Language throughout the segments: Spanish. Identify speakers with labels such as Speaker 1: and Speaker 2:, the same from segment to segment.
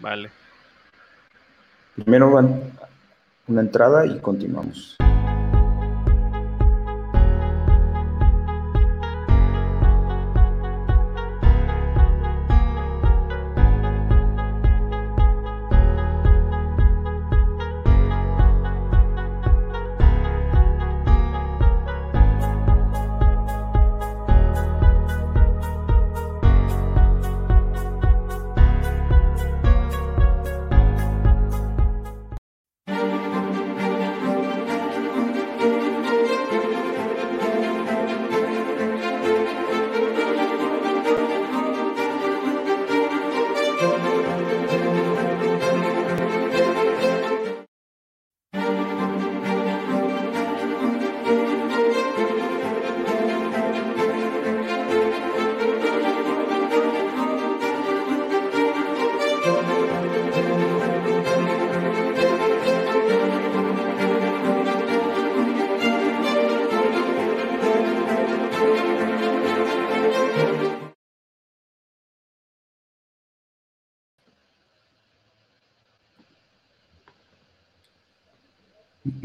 Speaker 1: Vale.
Speaker 2: Primero van una entrada y continuamos.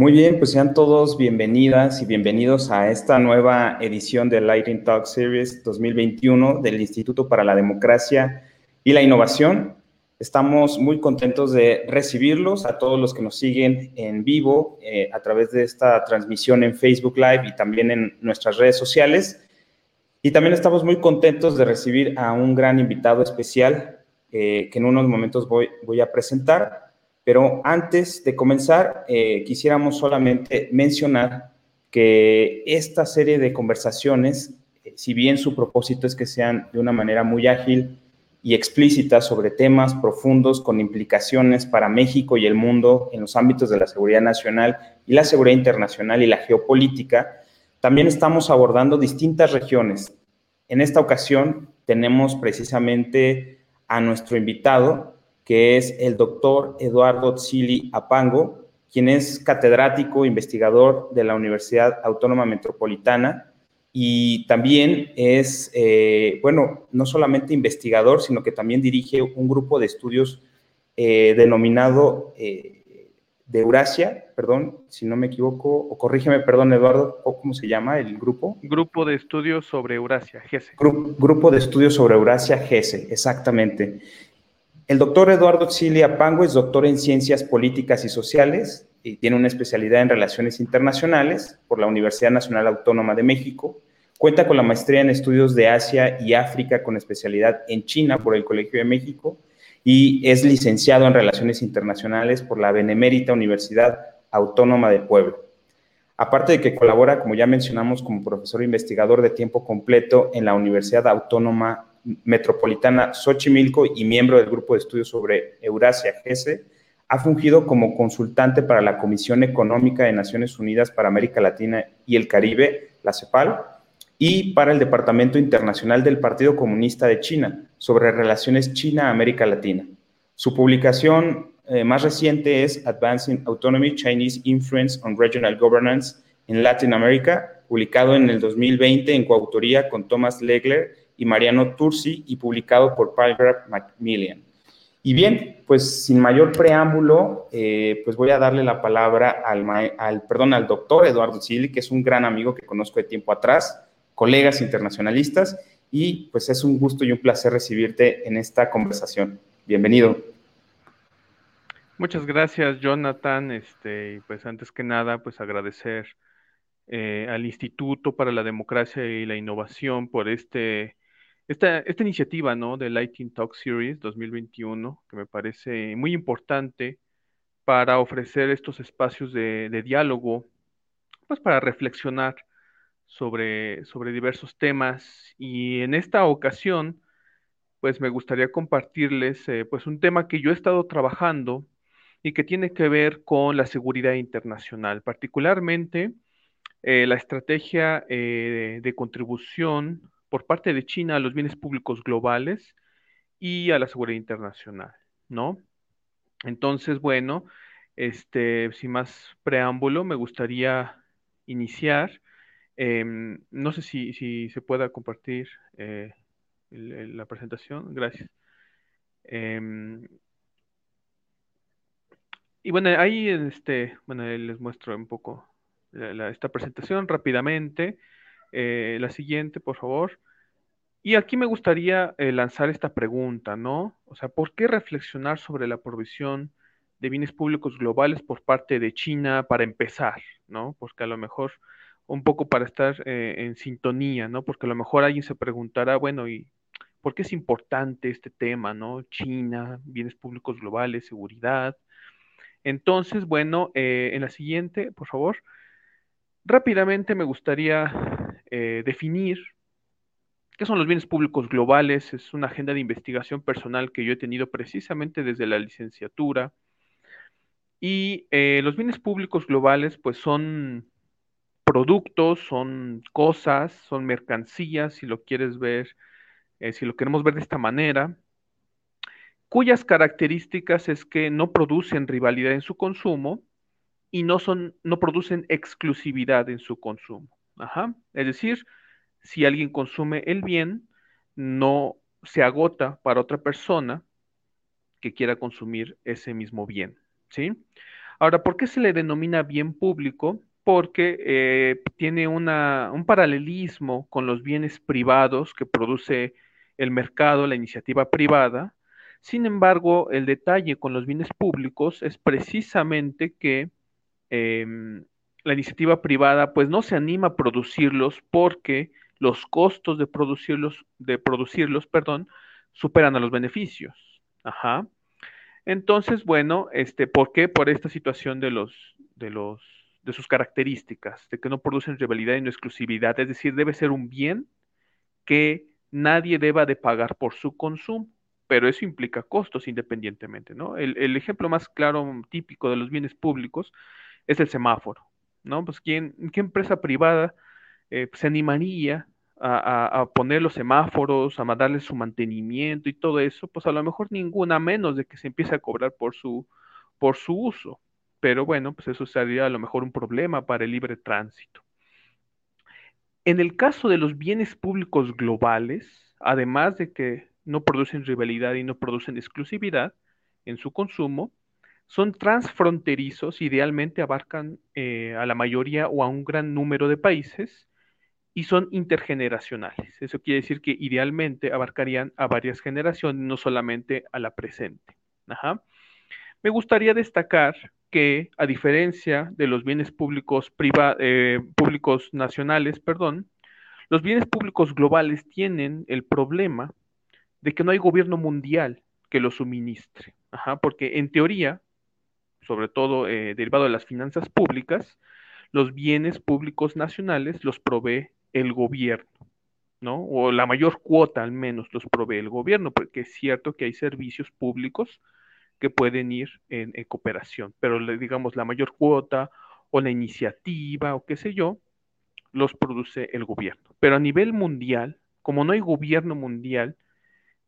Speaker 2: Muy bien, pues sean todos bienvenidas y bienvenidos a esta nueva edición del Lighting Talk Series 2021 del Instituto para la Democracia y la Innovación. Estamos muy contentos de recibirlos a todos los que nos siguen en vivo eh, a través de esta transmisión en Facebook Live y también en nuestras redes sociales. Y también estamos muy contentos de recibir a un gran invitado especial eh, que en unos momentos voy, voy a presentar. Pero antes de comenzar, eh, quisiéramos solamente mencionar que esta serie de conversaciones, eh, si bien su propósito es que sean de una manera muy ágil y explícita sobre temas profundos con implicaciones para México y el mundo en los ámbitos de la seguridad nacional y la seguridad internacional y la geopolítica, también estamos abordando distintas regiones. En esta ocasión tenemos precisamente a nuestro invitado, que es el doctor Eduardo Tsili Apango, quien es catedrático investigador de la Universidad Autónoma Metropolitana y también es, eh, bueno, no solamente investigador, sino que también dirige un grupo de estudios eh, denominado eh, de Eurasia, perdón, si no me equivoco, o corrígeme, perdón, Eduardo, ¿cómo se llama el grupo?
Speaker 1: Grupo de Estudios sobre Eurasia, GESE.
Speaker 2: grupo de Estudios sobre Eurasia, GESE, exactamente. El doctor Eduardo Xilia Pango es doctor en Ciencias Políticas y Sociales y tiene una especialidad en Relaciones Internacionales por la Universidad Nacional Autónoma de México. Cuenta con la maestría en Estudios de Asia y África con especialidad en China por el Colegio de México y es licenciado en Relaciones Internacionales por la Benemérita Universidad Autónoma de Puebla. Aparte de que colabora, como ya mencionamos, como profesor investigador de tiempo completo en la Universidad Autónoma Metropolitana Xochimilco y miembro del Grupo de Estudios sobre Eurasia, GESE, ha fungido como consultante para la Comisión Económica de Naciones Unidas para América Latina y el Caribe, la CEPAL, y para el Departamento Internacional del Partido Comunista de China sobre relaciones China-América Latina. Su publicación eh, más reciente es Advancing Autonomy, Chinese Influence on Regional Governance in Latin America, publicado en el 2020 en coautoría con Thomas Legler y Mariano Tursi y publicado por Paragraph Macmillan. Y bien, pues sin mayor preámbulo, eh, pues voy a darle la palabra al, perdón, al doctor Eduardo Sili, que es un gran amigo que conozco de tiempo atrás, colegas internacionalistas, y pues es un gusto y un placer recibirte en esta conversación. Bienvenido.
Speaker 1: Muchas gracias, Jonathan. Este, pues antes que nada, pues agradecer eh, al Instituto para la Democracia y la Innovación por este esta, esta iniciativa, ¿no? De Lighting Talk Series 2021, que me parece muy importante para ofrecer estos espacios de, diálogo, pues para reflexionar sobre, sobre diversos temas. Y en esta ocasión, pues me gustaría compartirles eh, pues un tema que yo he estado trabajando y que tiene que ver con la seguridad internacional, particularmente eh, la estrategia eh, de contribución por parte de China a los bienes públicos globales y a la seguridad internacional, ¿no? Entonces, bueno, este, sin más preámbulo, me gustaría iniciar. Em, no sé si, se pueda compartir eh, la presentación. Gracias. Em, y bueno, ahí este, bueno, les muestro un poco esta presentación rápidamente. Eh, la siguiente, por favor. Y aquí me gustaría eh, lanzar esta pregunta, ¿no? O sea, ¿por qué reflexionar sobre la provisión de bienes públicos globales por parte de China para empezar, ¿no? Porque a lo mejor un poco para estar eh, en sintonía, ¿no? Porque a lo mejor alguien se preguntará, bueno, ¿y por qué es importante este tema, ¿no? China, bienes públicos globales, seguridad. Entonces, bueno, eh, en la siguiente, por favor, rápidamente me gustaría definir qué son los bienes públicos globales. Es una agenda de investigación personal que yo he tenido precisamente desde la licenciatura. Y los bienes públicos globales, pues son productos, son cosas, son mercancías, si lo quieres ver, eh, si lo queremos ver de esta manera, cuyas características es que no producen rivalidad en su consumo y no, son, no producen exclusividad en su consumo. Ajá. Es decir, si alguien consume el bien, no se agota para otra persona que quiera consumir ese mismo bien. ¿sí? Ahora, ¿por qué se le denomina bien público? porque eh, tiene un paralelismo con los bienes privados que produce el mercado, la iniciativa privada. Sin embargo, el detalle con los bienes públicos es precisamente que em, la iniciativa privada pues no se anima a producirlos porque los costos de producirlos, de producirlos, perdón, superan a los beneficios. Ajá. Entonces, bueno, este, ¿por qué? Por esta situación de los, de los de sus características, de que no producen rivalidad y no exclusividad, es decir, debe ser un bien que nadie deba de pagar por su consumo, pero eso implica costos independientemente, ¿no? El, ejemplo más claro, típico de los bienes públicos es el semáforo, ¿no? Pues ¿quién, qué empresa privada eh, se animaría a, poner los semáforos, a darles su mantenimiento y todo eso? Pues a lo mejor ninguna, menos de que se empiece a cobrar por su, por su uso, pero bueno, pues eso sería a lo mejor un problema para el libre tránsito. En el caso de los bienes públicos globales, además de que no producen rivalidad y no producen exclusividad en su consumo, son transfronterizos, idealmente abarcan eh, a la mayoría o a un gran número de países y son intergeneracionales. Eso quiere decir que idealmente abarcarían a varias generaciones, no solamente a la presente. Me gustaría destacar que, a diferencia de los bienes públicos, eh, públicos nacionales, perdón, los bienes públicos globales tienen el problema de que no hay gobierno mundial que los suministre. porque en teoría, sobre todo eh, derivado de las finanzas públicas, los bienes públicos nacionales los provee el gobierno, ¿no? O la mayor cuota al menos los provee el gobierno, porque es cierto que hay servicios públicos que pueden ir en, cooperación, pero digamos la mayor cuota o la iniciativa o qué sé yo, los produce el gobierno. Pero a nivel mundial, como no hay gobierno mundial,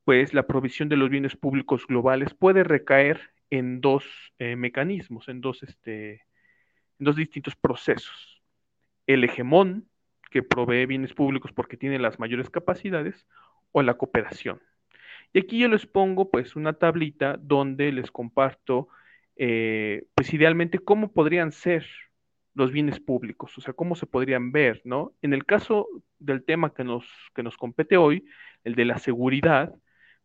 Speaker 1: pues la provisión de los bienes públicos globales puede recaer en dos eh, mecanismos, en dos, este, en dos distintos procesos. El hegemón, que provee bienes públicos porque tiene las mayores capacidades, o la cooperación, y aquí yo les pongo pues una tablita donde les comparto eh, pues idealmente cómo podrían ser los bienes públicos, o sea, cómo se podrían ver, ¿no? En el caso del tema que nos, que nos compete hoy, el de la seguridad,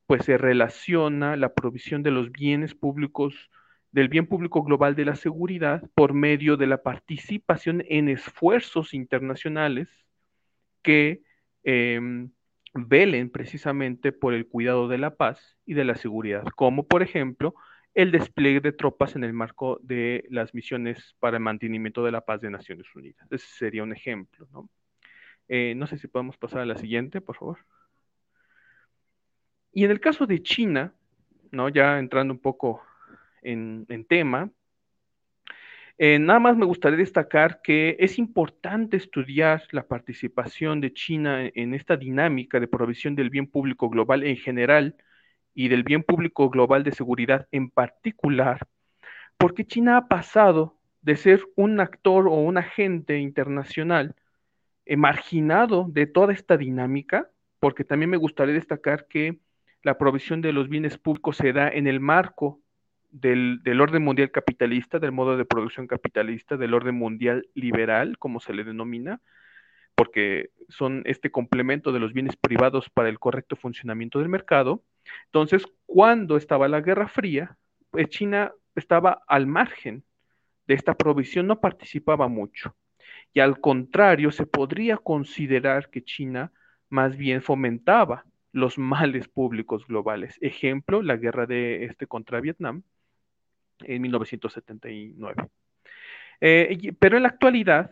Speaker 1: pues se relaciona la provisión de los bienes públicos, del bien público global de la seguridad por medio de la participación en esfuerzos internacionales que em, velen precisamente por el cuidado de la paz y de la seguridad, como por ejemplo el despliegue de tropas en el marco de las misiones para el mantenimiento de la paz de Naciones Unidas. Ese sería un ejemplo, ¿no? Eh, no sé si podemos pasar a la siguiente, por favor. Y en el caso de China, ¿no? Ya entrando un poco en tema, eh, nada más me gustaría destacar que es importante estudiar la participación de China en esta dinámica de provisión del bien público global en general y del bien público global de seguridad en particular, porque China ha pasado de ser un actor o un agente internacional marginado de toda esta dinámica, porque también me gustaría destacar que la provisión de los bienes públicos se da en el marco del, orden mundial capitalista, del modo de producción capitalista, del orden mundial liberal, como se le denomina, porque son este complemento de los bienes privados para el correcto funcionamiento del mercado. Entonces, cuando estaba la Guerra Fría, pues China estaba al margen de esta provisión, no participaba mucho. Y al contrario, se podría considerar que China más bien fomentaba los males públicos globales. Ejemplo, la guerra de este contra Vietnam en 1979. Eh, pero en la actualidad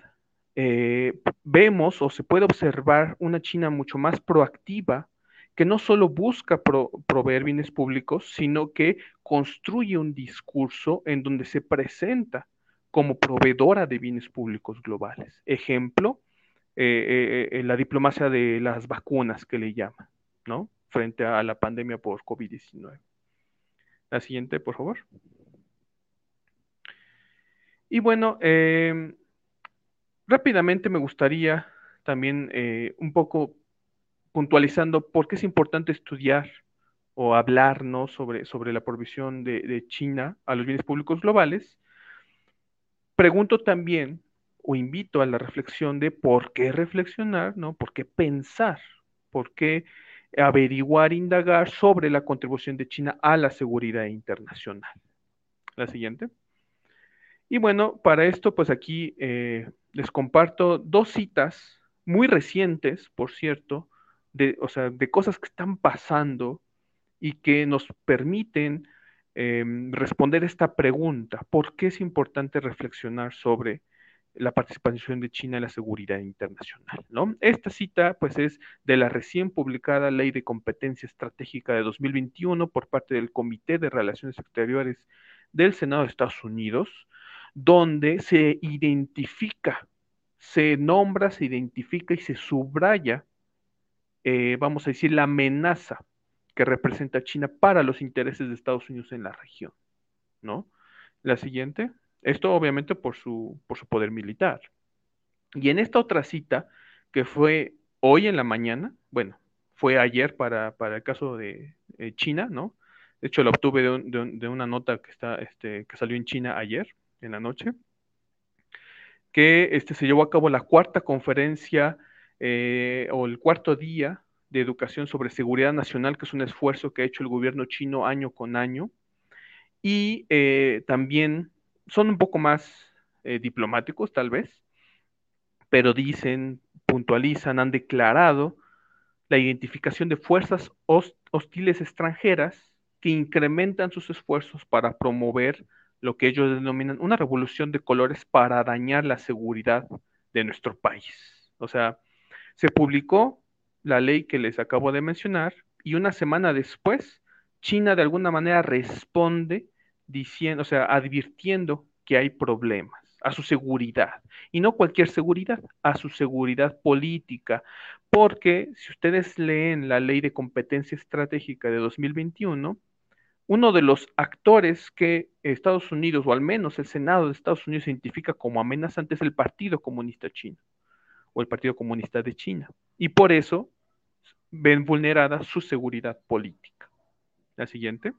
Speaker 1: eh, vemos o se puede observar una China mucho más proactiva que no solo busca proveer bienes públicos, sino que construye un discurso en donde se presenta como proveedora de bienes públicos globales. Ejemplo, eh, eh, la diplomacia de las vacunas que le llaman, ¿no? Frente a la pandemia por COVID-19. La siguiente, por favor. Y bueno, em, rápidamente me gustaría también eh, un poco puntualizando por qué es importante estudiar o hablar sobre, sobre la provisión de, de China a los bienes públicos globales. Pregunto también o invito a la reflexión de por qué reflexionar, ¿no? ¿Por qué pensar? ¿Por qué averiguar, indagar sobre la contribución de China a la seguridad internacional? La siguiente. Y bueno, para esto, pues aquí eh, les comparto dos citas muy recientes, por cierto, de, o sea, de cosas que están pasando y que nos permiten em, responder esta pregunta, ¿por qué es importante reflexionar sobre la participación de China en la seguridad internacional. ¿no? Esta cita pues, es de la recién publicada Ley de Competencia Estratégica de 2021 por parte del Comité de Relaciones Exteriores del Senado de Estados Unidos, donde se identifica, se nombra, se identifica y se subraya, eh, vamos a decir, la amenaza que representa China para los intereses de Estados Unidos en la región. ¿no? La siguiente. Esto obviamente por su, por su poder militar. Y en esta otra cita, que fue hoy en la mañana, bueno, fue ayer para, el caso de China, ¿no? De hecho, la obtuve de, una nota que, está, este, que salió en China ayer, en la noche, que este, se llevó a cabo la cuarta conferencia eh, o el cuarto día de educación sobre seguridad nacional, que es un esfuerzo que ha hecho el gobierno chino año con año. Y eh, también son un poco más eh, diplomáticos tal vez, pero dicen, puntualizan, han declarado la identificación de fuerzas hostiles extranjeras que incrementan sus esfuerzos para promover lo que ellos denominan una revolución de colores para dañar la seguridad de nuestro país. O sea, se publicó la ley que les acabo de mencionar y una semana después China de alguna manera responde diciendo, o sea, advirtiendo que hay problemas a su seguridad. Y no cualquier seguridad, a su seguridad política. Porque si ustedes leen la ley de competencia estratégica de 2021, uno de los actores que Estados Unidos, o al menos el Senado de Estados Unidos, identifica como amenazante es el Partido Comunista Chino, o el Partido Comunista de China. Y por eso ven vulnerada su seguridad política. La siguiente.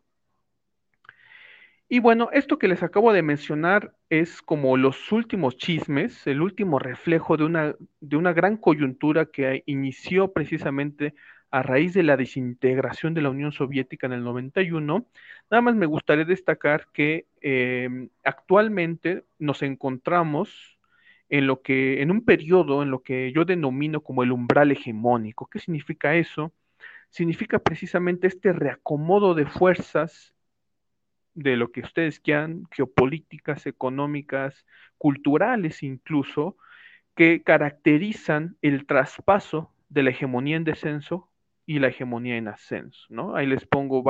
Speaker 1: Y bueno, esto que les acabo de mencionar es como los últimos chismes, el último reflejo de una, de una gran coyuntura que inició precisamente a raíz de la desintegración de la Unión Soviética en el 91. Nada más me gustaría destacar que em, actualmente nos encontramos en lo que, en un periodo en lo que yo denomino como el umbral hegemónico. ¿Qué significa eso? Significa precisamente este reacomodo de fuerzas de lo que ustedes quieran, geopolíticas, económicas, culturales incluso, que caracterizan el traspaso de la hegemonía en descenso y la hegemonía en ascenso. ¿no? Ahí les pongo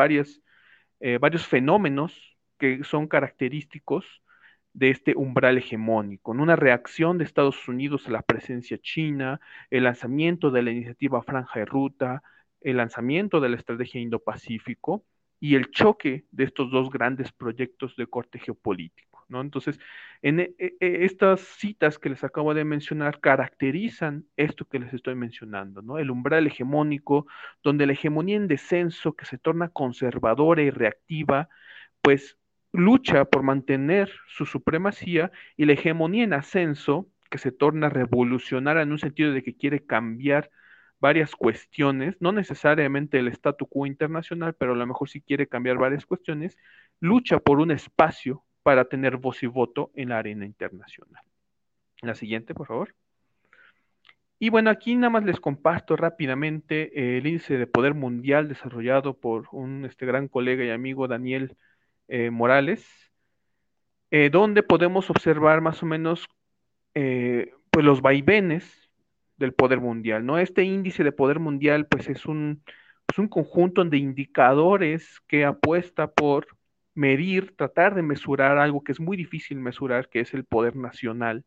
Speaker 1: eh, varios fenómenos que son característicos de este umbral hegemónico, una reacción de Estados Unidos a la presencia china, el lanzamiento de la iniciativa Franja de Ruta, el lanzamiento de la estrategia Indo-Pacífico, y el choque de estos dos grandes proyectos de corte geopolítico. ¿No? Entonces, en e, e, e, estas citas que les acabo de mencionar caracterizan esto que les estoy mencionando, ¿no? el umbral hegemónico, donde la hegemonía en descenso que se torna conservadora y reactiva, pues lucha por mantener su supremacía y la hegemonía en ascenso, que se torna revolucionaria en un sentido de que quiere cambiar varias cuestiones, no necesariamente el statu quo internacional, pero a lo mejor sí quiere cambiar varias cuestiones, lucha por un espacio para tener voz y voto en la arena internacional. La siguiente, por favor. Y bueno, aquí nada más les comparto rápidamente eh, el índice de poder mundial desarrollado por un este, gran colega y amigo Daniel eh, Morales, eh, donde podemos observar más o menos pues los vaivenes del poder mundial, ¿no? Este índice de poder mundial pues es un, un conjunto de indicadores que apuesta por medir, tratar de mesurar algo que es muy difícil mesurar, que es el poder nacional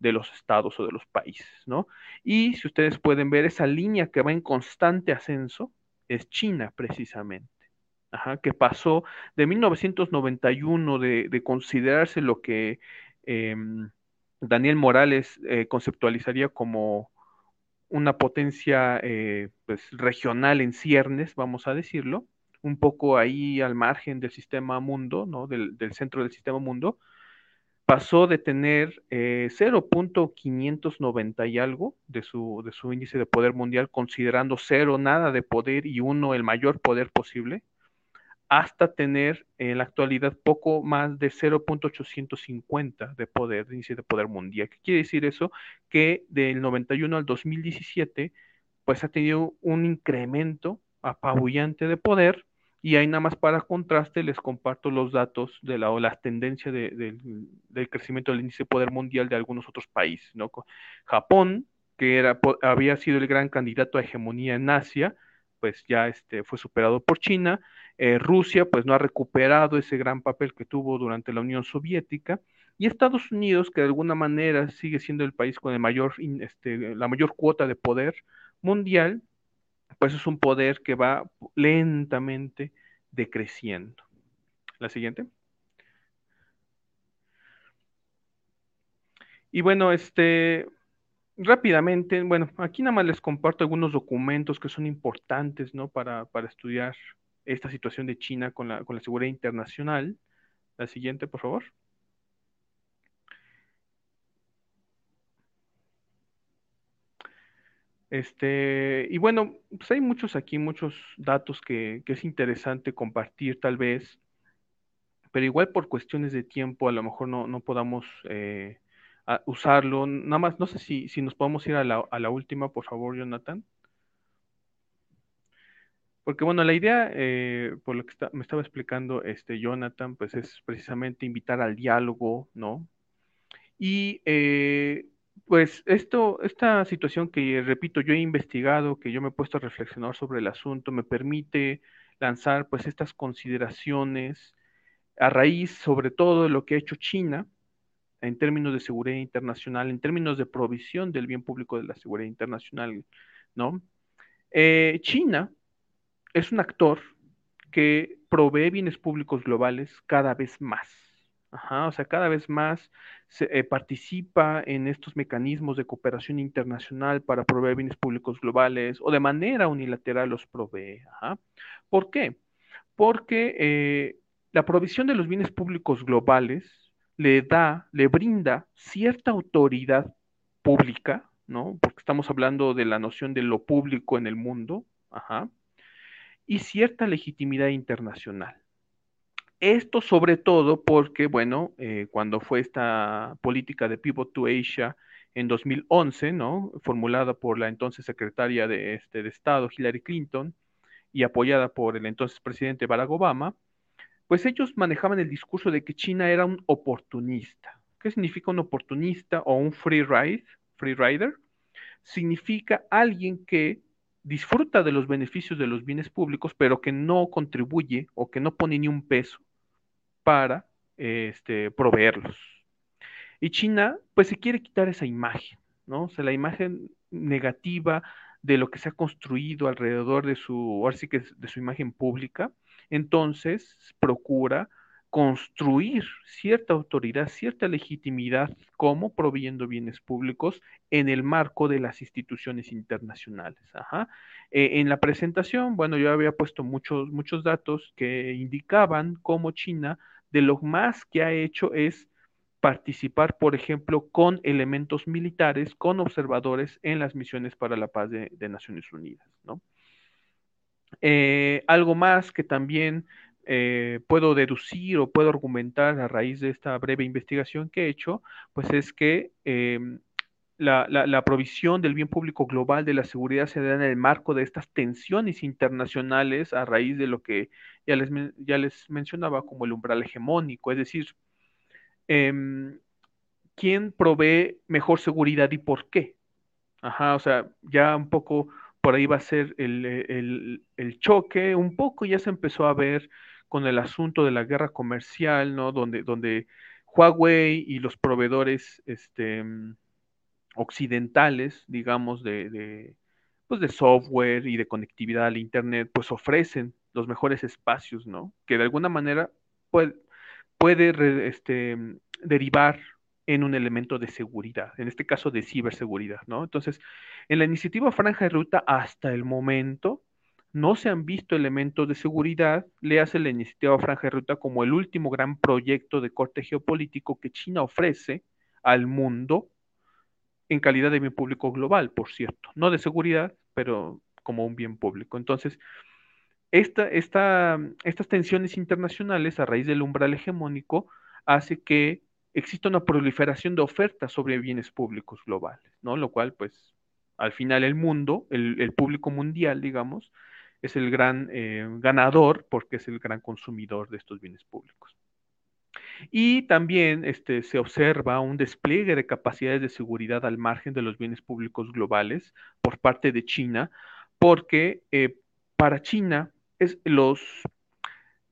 Speaker 1: de los estados o de los países, ¿no? Y si ustedes pueden ver esa línea que va en constante ascenso, es China precisamente, Ajá, que pasó de 1991 de, de considerarse lo que em, Daniel Morales eh, conceptualizaría como una potencia eh, pues, regional en ciernes, vamos a decirlo, un poco ahí al margen del sistema mundo, ¿no? del, del centro del sistema mundo, pasó de tener 0.590 eh, y algo de su, de su índice de poder mundial, considerando cero nada de poder y uno el mayor poder posible, hasta tener en la actualidad poco más de 0.850 de poder, de índice de poder mundial. ¿Qué quiere decir eso? Que del 91 al 2017, pues ha tenido un incremento apabullante de poder y ahí nada más para contraste les comparto los datos de la, o las tendencias del crecimiento del índice de poder mundial de algunos otros países. ¿no? Japón, que era, había sido el gran candidato a hegemonía en Asia, pues ya este, fue superado por China. Eh, Rusia, pues no ha recuperado ese gran papel que tuvo durante la Unión Soviética. Y Estados Unidos, que de alguna manera sigue siendo el país con el mayor, este, la mayor cuota de poder mundial, pues es un poder que va lentamente decreciendo. La siguiente. Y bueno, este, rápidamente, bueno, aquí nada más les comparto algunos documentos que son importantes, ¿no? Para, para estudiar esta situación de China con la, con la seguridad internacional. La siguiente, por favor. Este, y bueno, pues hay muchos aquí, muchos datos que, es interesante compartir tal vez, pero igual por cuestiones de tiempo a lo mejor no, podamos eh, usarlo. Nada más, no sé si, si nos podemos ir a la, a la última, por favor, Jonathan. Porque bueno, la idea, eh, por lo que me estaba explicando este Jonathan, pues es precisamente invitar al diálogo, ¿no? Y eh, pues esto, esta situación que, repito, yo he investigado, que yo me he puesto a reflexionar sobre el asunto, me permite lanzar pues estas consideraciones a raíz sobre todo de lo que ha hecho China en términos de seguridad internacional, en términos de provisión del bien público de la seguridad internacional, ¿no? Eh, China es un actor que provee bienes públicos globales cada vez más Ajá, o sea, cada vez más se, eh, participa en estos mecanismos de cooperación internacional para proveer bienes públicos globales o de manera unilateral los provee. Ajá. ¿Por qué? Porque eh, la provisión de los bienes públicos globales le da, le brinda cierta autoridad pública, ¿no? Porque estamos hablando de la noción de lo público en el mundo, y cierta legitimidad internacional. Esto sobre todo porque, bueno, eh, cuando fue esta política de Pivot to Asia en 2011, ¿no? Formulada por la entonces secretaria de, este, de Estado, Hillary Clinton, y apoyada por el entonces presidente Barack Obama, pues ellos manejaban el discurso de que China era un oportunista. ¿Qué significa un oportunista o un free ride, free rider? Significa alguien que disfruta de los beneficios de los bienes públicos, pero que no contribuye o que no pone ni un peso para este, proveerlos. Y China, pues se quiere quitar esa imagen, ¿no? O sea, la imagen negativa de lo que se ha construido alrededor de su, ahora que de su imagen pública, entonces procura construir cierta autoridad, cierta legitimidad como proveyendo bienes públicos en el marco de las instituciones internacionales. Ajá. Eh, en la presentación, bueno, yo había puesto muchos, muchos datos que indicaban cómo China de lo más que ha hecho es participar, por ejemplo, con elementos militares, con observadores en las misiones para la paz de, Naciones Unidas. Eh, algo más que también eh, puedo deducir o puedo argumentar a raíz de esta breve investigación que he hecho, pues es que em, la, provisión del bien público global de la seguridad se da en el marco de estas tensiones internacionales a raíz de lo que ya les, ya les mencionaba como el umbral hegemónico, es decir, em, ¿quién provee mejor seguridad y por qué? Ajá, o sea, ya un poco por ahí va a ser el, el choque, un poco ya se empezó a ver con el asunto de la guerra comercial, ¿no? Donde, donde Huawei y los proveedores este, occidentales, digamos, de, pues de software y de conectividad al Internet, pues ofrecen los mejores espacios, ¿no? Que de alguna manera puede, este, derivar en un elemento de seguridad, en este caso de ciberseguridad, ¿no? Entonces, en la iniciativa Franja de Ruta, hasta el momento, no se han visto elementos de seguridad, le hace la iniciativa Franja de Ruta como el último gran proyecto de corte geopolítico que China ofrece al mundo en calidad de bien público global, por cierto, no de seguridad, pero como un bien público. Entonces, esta, estas tensiones internacionales a raíz del umbral hegemónico hace que exista una proliferación de ofertas sobre bienes públicos globales, ¿no? Lo cual, pues, al final el mundo, el público mundial, digamos, es el gran eh, ganador porque es el gran consumidor de estos bienes públicos. Y también este, se observa un despliegue de capacidades de seguridad al margen de los bienes públicos globales por parte de China, porque eh, para China es los,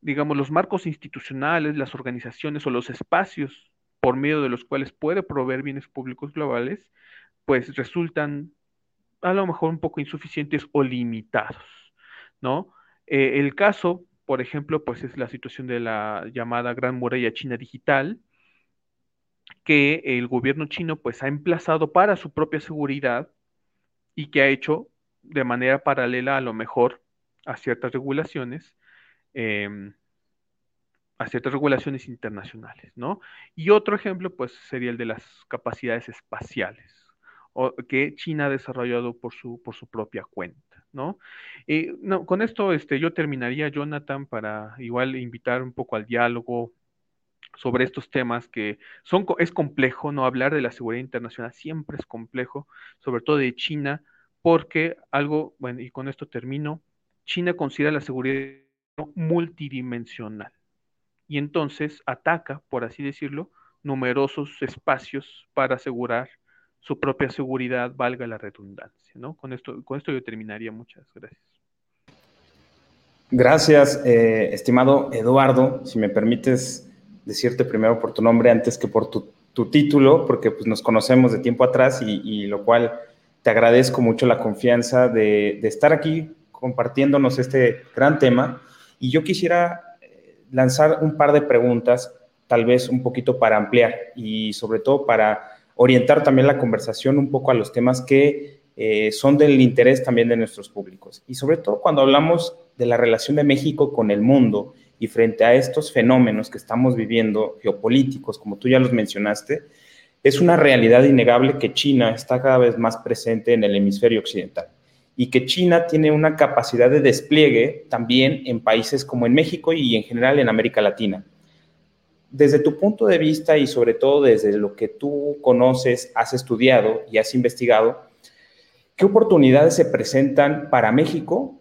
Speaker 1: digamos, los marcos institucionales, las organizaciones o los espacios por medio de los cuales puede proveer bienes públicos globales, pues resultan a lo mejor un poco insuficientes o limitados. ¿No? Eh, el caso, por ejemplo, pues es la situación de la llamada Gran Muralla China Digital, que el gobierno chino pues ha emplazado para su propia seguridad y que ha hecho de manera paralela a lo mejor a ciertas regulaciones, em, a ciertas regulaciones internacionales, ¿no? Y otro ejemplo pues sería el de las capacidades espaciales, que China ha desarrollado por su, por su propia cuenta. ¿No? Eh, no, con esto este, yo terminaría, Jonathan, para igual invitar un poco al diálogo sobre estos temas que son, es complejo, ¿no? Hablar de la seguridad internacional siempre es complejo, sobre todo de China, porque algo, bueno, y con esto termino, China considera la seguridad multidimensional y entonces ataca, por así decirlo, numerosos espacios para asegurar su propia seguridad, valga la redundancia, ¿no? Con esto, con esto yo terminaría. Muchas gracias.
Speaker 2: Gracias, eh, estimado Eduardo. Si me permites decirte primero por tu nombre antes que por tu, título, porque pues, nos conocemos de tiempo atrás y, lo cual te agradezco mucho la confianza de, de, estar aquí compartiéndonos este gran tema. Y yo quisiera eh, lanzar un par de preguntas, tal vez un poquito para ampliar y sobre todo para orientar también la conversación un poco a los temas que eh, son del interés también de nuestros públicos. Y sobre todo cuando hablamos de la relación de México con el mundo y frente a estos fenómenos que estamos viviendo, geopolíticos, como tú ya los mencionaste, es una realidad innegable que China está cada vez más presente en el hemisferio occidental y que China tiene una capacidad de despliegue también en países como en México y en general en América Latina desde tu punto de vista y sobre todo desde lo que tú conoces, has estudiado y has investigado, ¿qué oportunidades se presentan para México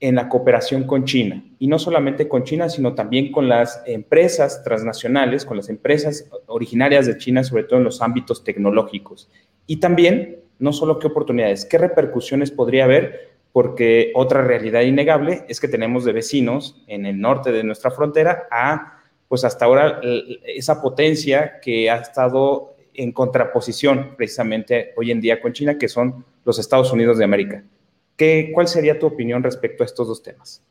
Speaker 2: en la cooperación con China? Y no solamente con China, sino también con las empresas transnacionales, con las empresas originarias de China, sobre todo en los ámbitos tecnológicos. Y también, no solo qué oportunidades, qué repercusiones podría haber porque otra realidad innegable es que tenemos de vecinos en el norte de nuestra frontera a pues hasta ahora esa potencia que ha estado en contraposición precisamente hoy en día con China, que son los Estados Unidos de América. ¿Qué, ¿Cuál sería tu opinión respecto a estos dos temas?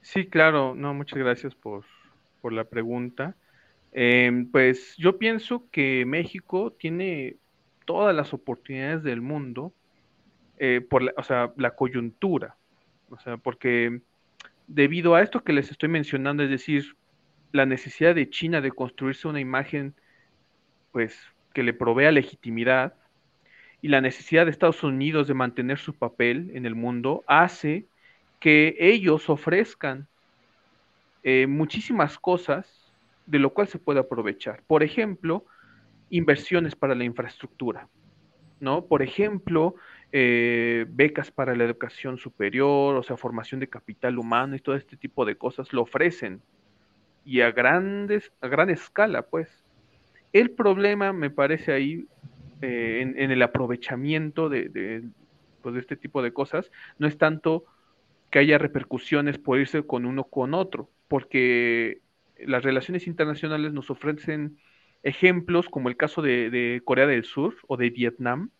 Speaker 1: Sí, claro, no, muchas gracias por, la pregunta. Em, pues yo pienso que México tiene todas las oportunidades del mundo eh, por la, o sea, la coyuntura, o sea, porque debido a esto que les estoy mencionando, es decir, la necesidad de China de construirse una imagen, pues, que le provea legitimidad, y la necesidad de Estados Unidos de mantener su papel en el mundo, hace que ellos ofrezcan eh, muchísimas cosas de lo cual se puede aprovechar. Por ejemplo, inversiones para la infraestructura, ¿no? Por ejemplo, eh, becas para la educación superior, o sea, formación de capital humano y todo este tipo de cosas lo ofrecen. Y a grandes, a gran escala, pues. El problema, me parece ahí, eh, en, el aprovechamiento de, pues, de este tipo de cosas, no es tanto que haya repercusiones por irse con uno con otro, porque las relaciones internacionales nos ofrecen ejemplos como el caso de, Corea del Sur o de Vietnam,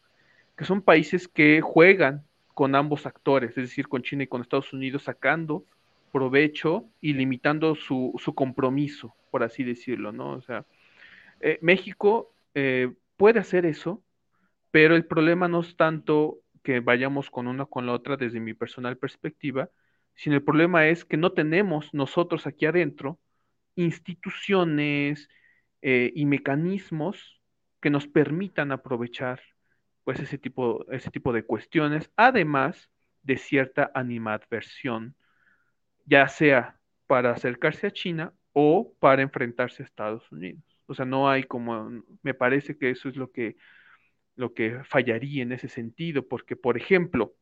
Speaker 1: que son países que juegan con ambos actores, es decir, con China y con Estados Unidos, sacando provecho y limitando su, compromiso, por así decirlo, ¿no? O sea, eh, México eh, puede hacer eso, pero el problema no es tanto que vayamos con una con la otra desde mi personal perspectiva, sino el problema es que no tenemos nosotros aquí adentro instituciones eh, y mecanismos que nos permitan aprovechar pues ese tipo, ese tipo de cuestiones, además de cierta animadversión, ya sea para acercarse a China o para enfrentarse a Estados Unidos. O sea, no hay como, me parece que eso es lo que, lo que fallaría en ese sentido, porque, por ejemplo,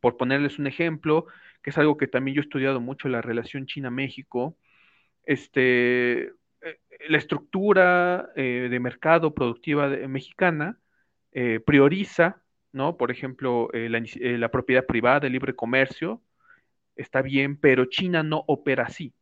Speaker 1: por ponerles un ejemplo, que es algo que también yo he estudiado mucho, la relación China-México, este, eh, la estructura eh, de mercado productiva mexicana eh, prioriza, ¿no? Por ejemplo, la, propiedad privada, el libre comercio, está bien, pero China no opera así.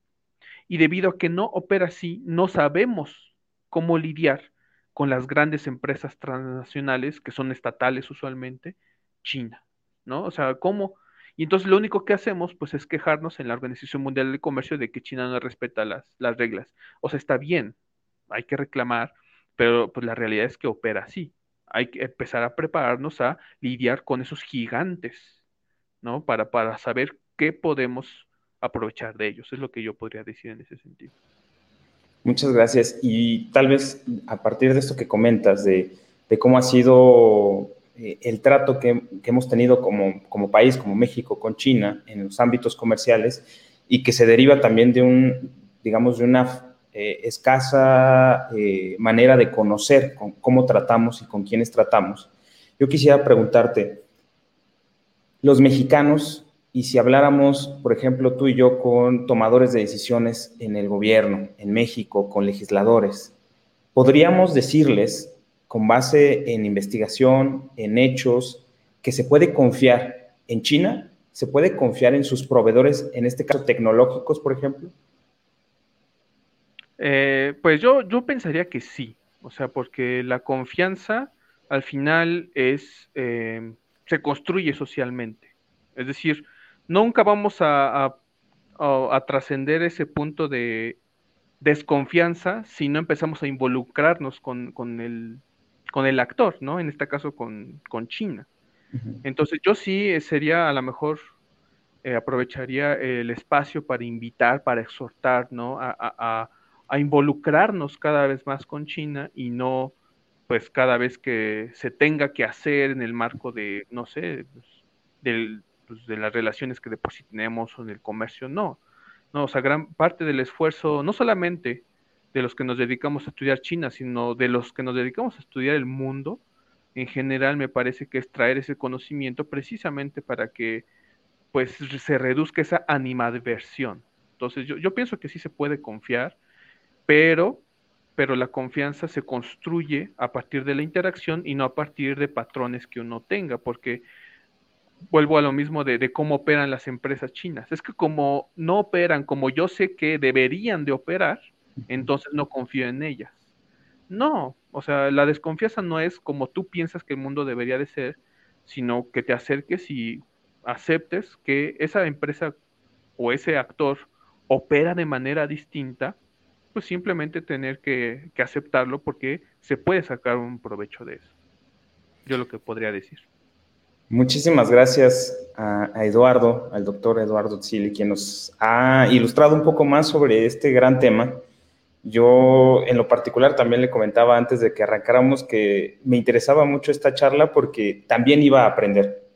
Speaker 1: Y debido a que no opera así, no sabemos cómo lidiar con las grandes empresas transnacionales, que son estatales usualmente, China, ¿no? O sea, cómo y entonces lo único que hacemos pues es quejarnos en la Organización Mundial del Comercio de que China no respeta las, las reglas. O sea, está bien, hay que reclamar, pero pues la realidad es que opera así. Hay que empezar a prepararnos a lidiar con esos gigantes, ¿no? Para, para saber qué podemos aprovechar de ellos. Es lo que yo podría decir en ese sentido.
Speaker 2: Muchas gracias. Y tal vez a partir de esto que comentas, de, cómo ha sido eh, el trato que, hemos tenido como, como, país, como México, con China en los ámbitos comerciales y que se deriva también de un, digamos, de una eh, escasa eh, manera de conocer cómo tratamos y con quiénes tratamos. Yo quisiera preguntarte, los mexicanos, y si habláramos, por ejemplo, tú y yo con tomadores de decisiones en el gobierno, en México, con legisladores, podríamos decirles con base en investigación, en hechos, que se puede confiar en China, se puede confiar en sus proveedores, en este caso tecnológicos, por ejemplo?
Speaker 1: Eh, pues yo, yo pensaría que sí, o sea, porque la confianza al final es, eh, se construye socialmente. Es decir, nunca vamos a, a trascender ese punto de desconfianza si no empezamos a involucrarnos con, con, el, con el actor, ¿no? En este caso con, China. Entonces yo sí eh, sería a lo mejor eh, aprovecharía el espacio para invitar, para exhortar, ¿no? A, involucrarnos cada vez más con China y no pues cada vez que se tenga que hacer en el marco de, no sé, pues, pues, de las relaciones que de por sí tenemos o en el comercio, no. No, o sea, gran parte del esfuerzo, no solamente de los que nos dedicamos a estudiar China, sino de los que nos dedicamos a estudiar el mundo, en general me parece que es traer ese conocimiento precisamente para que pues se reduzca esa animadversión. Entonces yo, yo pienso que sí se puede confiar, pero, pero la confianza se construye a partir de la interacción y no a partir de patrones que uno tenga, porque vuelvo a lo mismo de, de, cómo operan las empresas chinas. Es que como no operan como yo sé que deberían de operar, entonces no confío en ellas. No, o sea, la desconfianza no es como tú piensas que el mundo debería de ser, sino que te acerques y aceptes que esa empresa o ese actor opera de manera distinta, pues simplemente tener que, aceptarlo porque se puede sacar un provecho de eso. Yo lo que podría decir.
Speaker 2: Muchísimas gracias a, Eduardo, al doctor Eduardo Zili, quien nos ha ilustrado un poco más sobre este gran tema Yo en lo particular también le comentaba antes de que arrancáramos que me interesaba mucho esta charla porque también iba a aprender.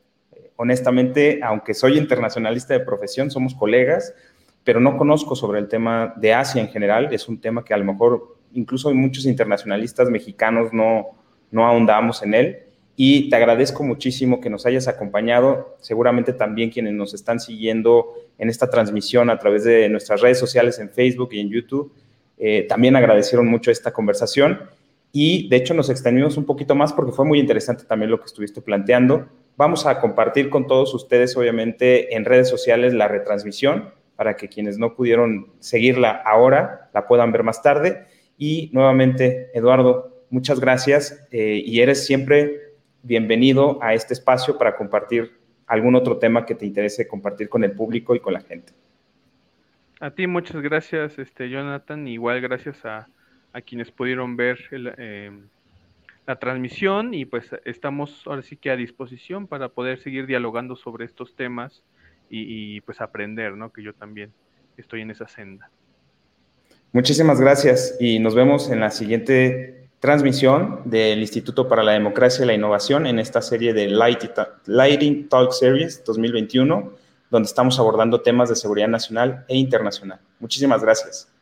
Speaker 2: Honestamente, aunque soy internacionalista de profesión, somos colegas, pero no conozco sobre el tema de Asia en general. Es un tema que a lo mejor incluso muchos internacionalistas mexicanos no, no ahondamos en él. Y te agradezco muchísimo que nos hayas acompañado. Seguramente también quienes nos están siguiendo en esta transmisión a través de nuestras redes sociales en Facebook y en YouTube eh, también agradecieron mucho esta conversación y de hecho nos extendimos un poquito más porque fue muy interesante también lo que estuviste planteando. Vamos a compartir con todos ustedes, obviamente, en redes sociales la retransmisión para que quienes no pudieron seguirla ahora la puedan ver más tarde. Y nuevamente, Eduardo, muchas gracias eh, y eres siempre bienvenido a este espacio para compartir algún otro tema que te interese compartir con el público y con la gente.
Speaker 1: A ti muchas gracias, este Jonathan. Igual gracias a, quienes pudieron ver em, la transmisión y pues estamos ahora sí que a disposición para poder seguir dialogando sobre estos temas y, pues aprender, ¿no? Que yo también estoy en esa senda.
Speaker 2: Muchísimas gracias y nos vemos en la siguiente transmisión del Instituto para la Democracia y la Innovación en esta serie de Lighting Talk Series 2021 donde estamos abordando temas de seguridad nacional e internacional. Muchísimas gracias.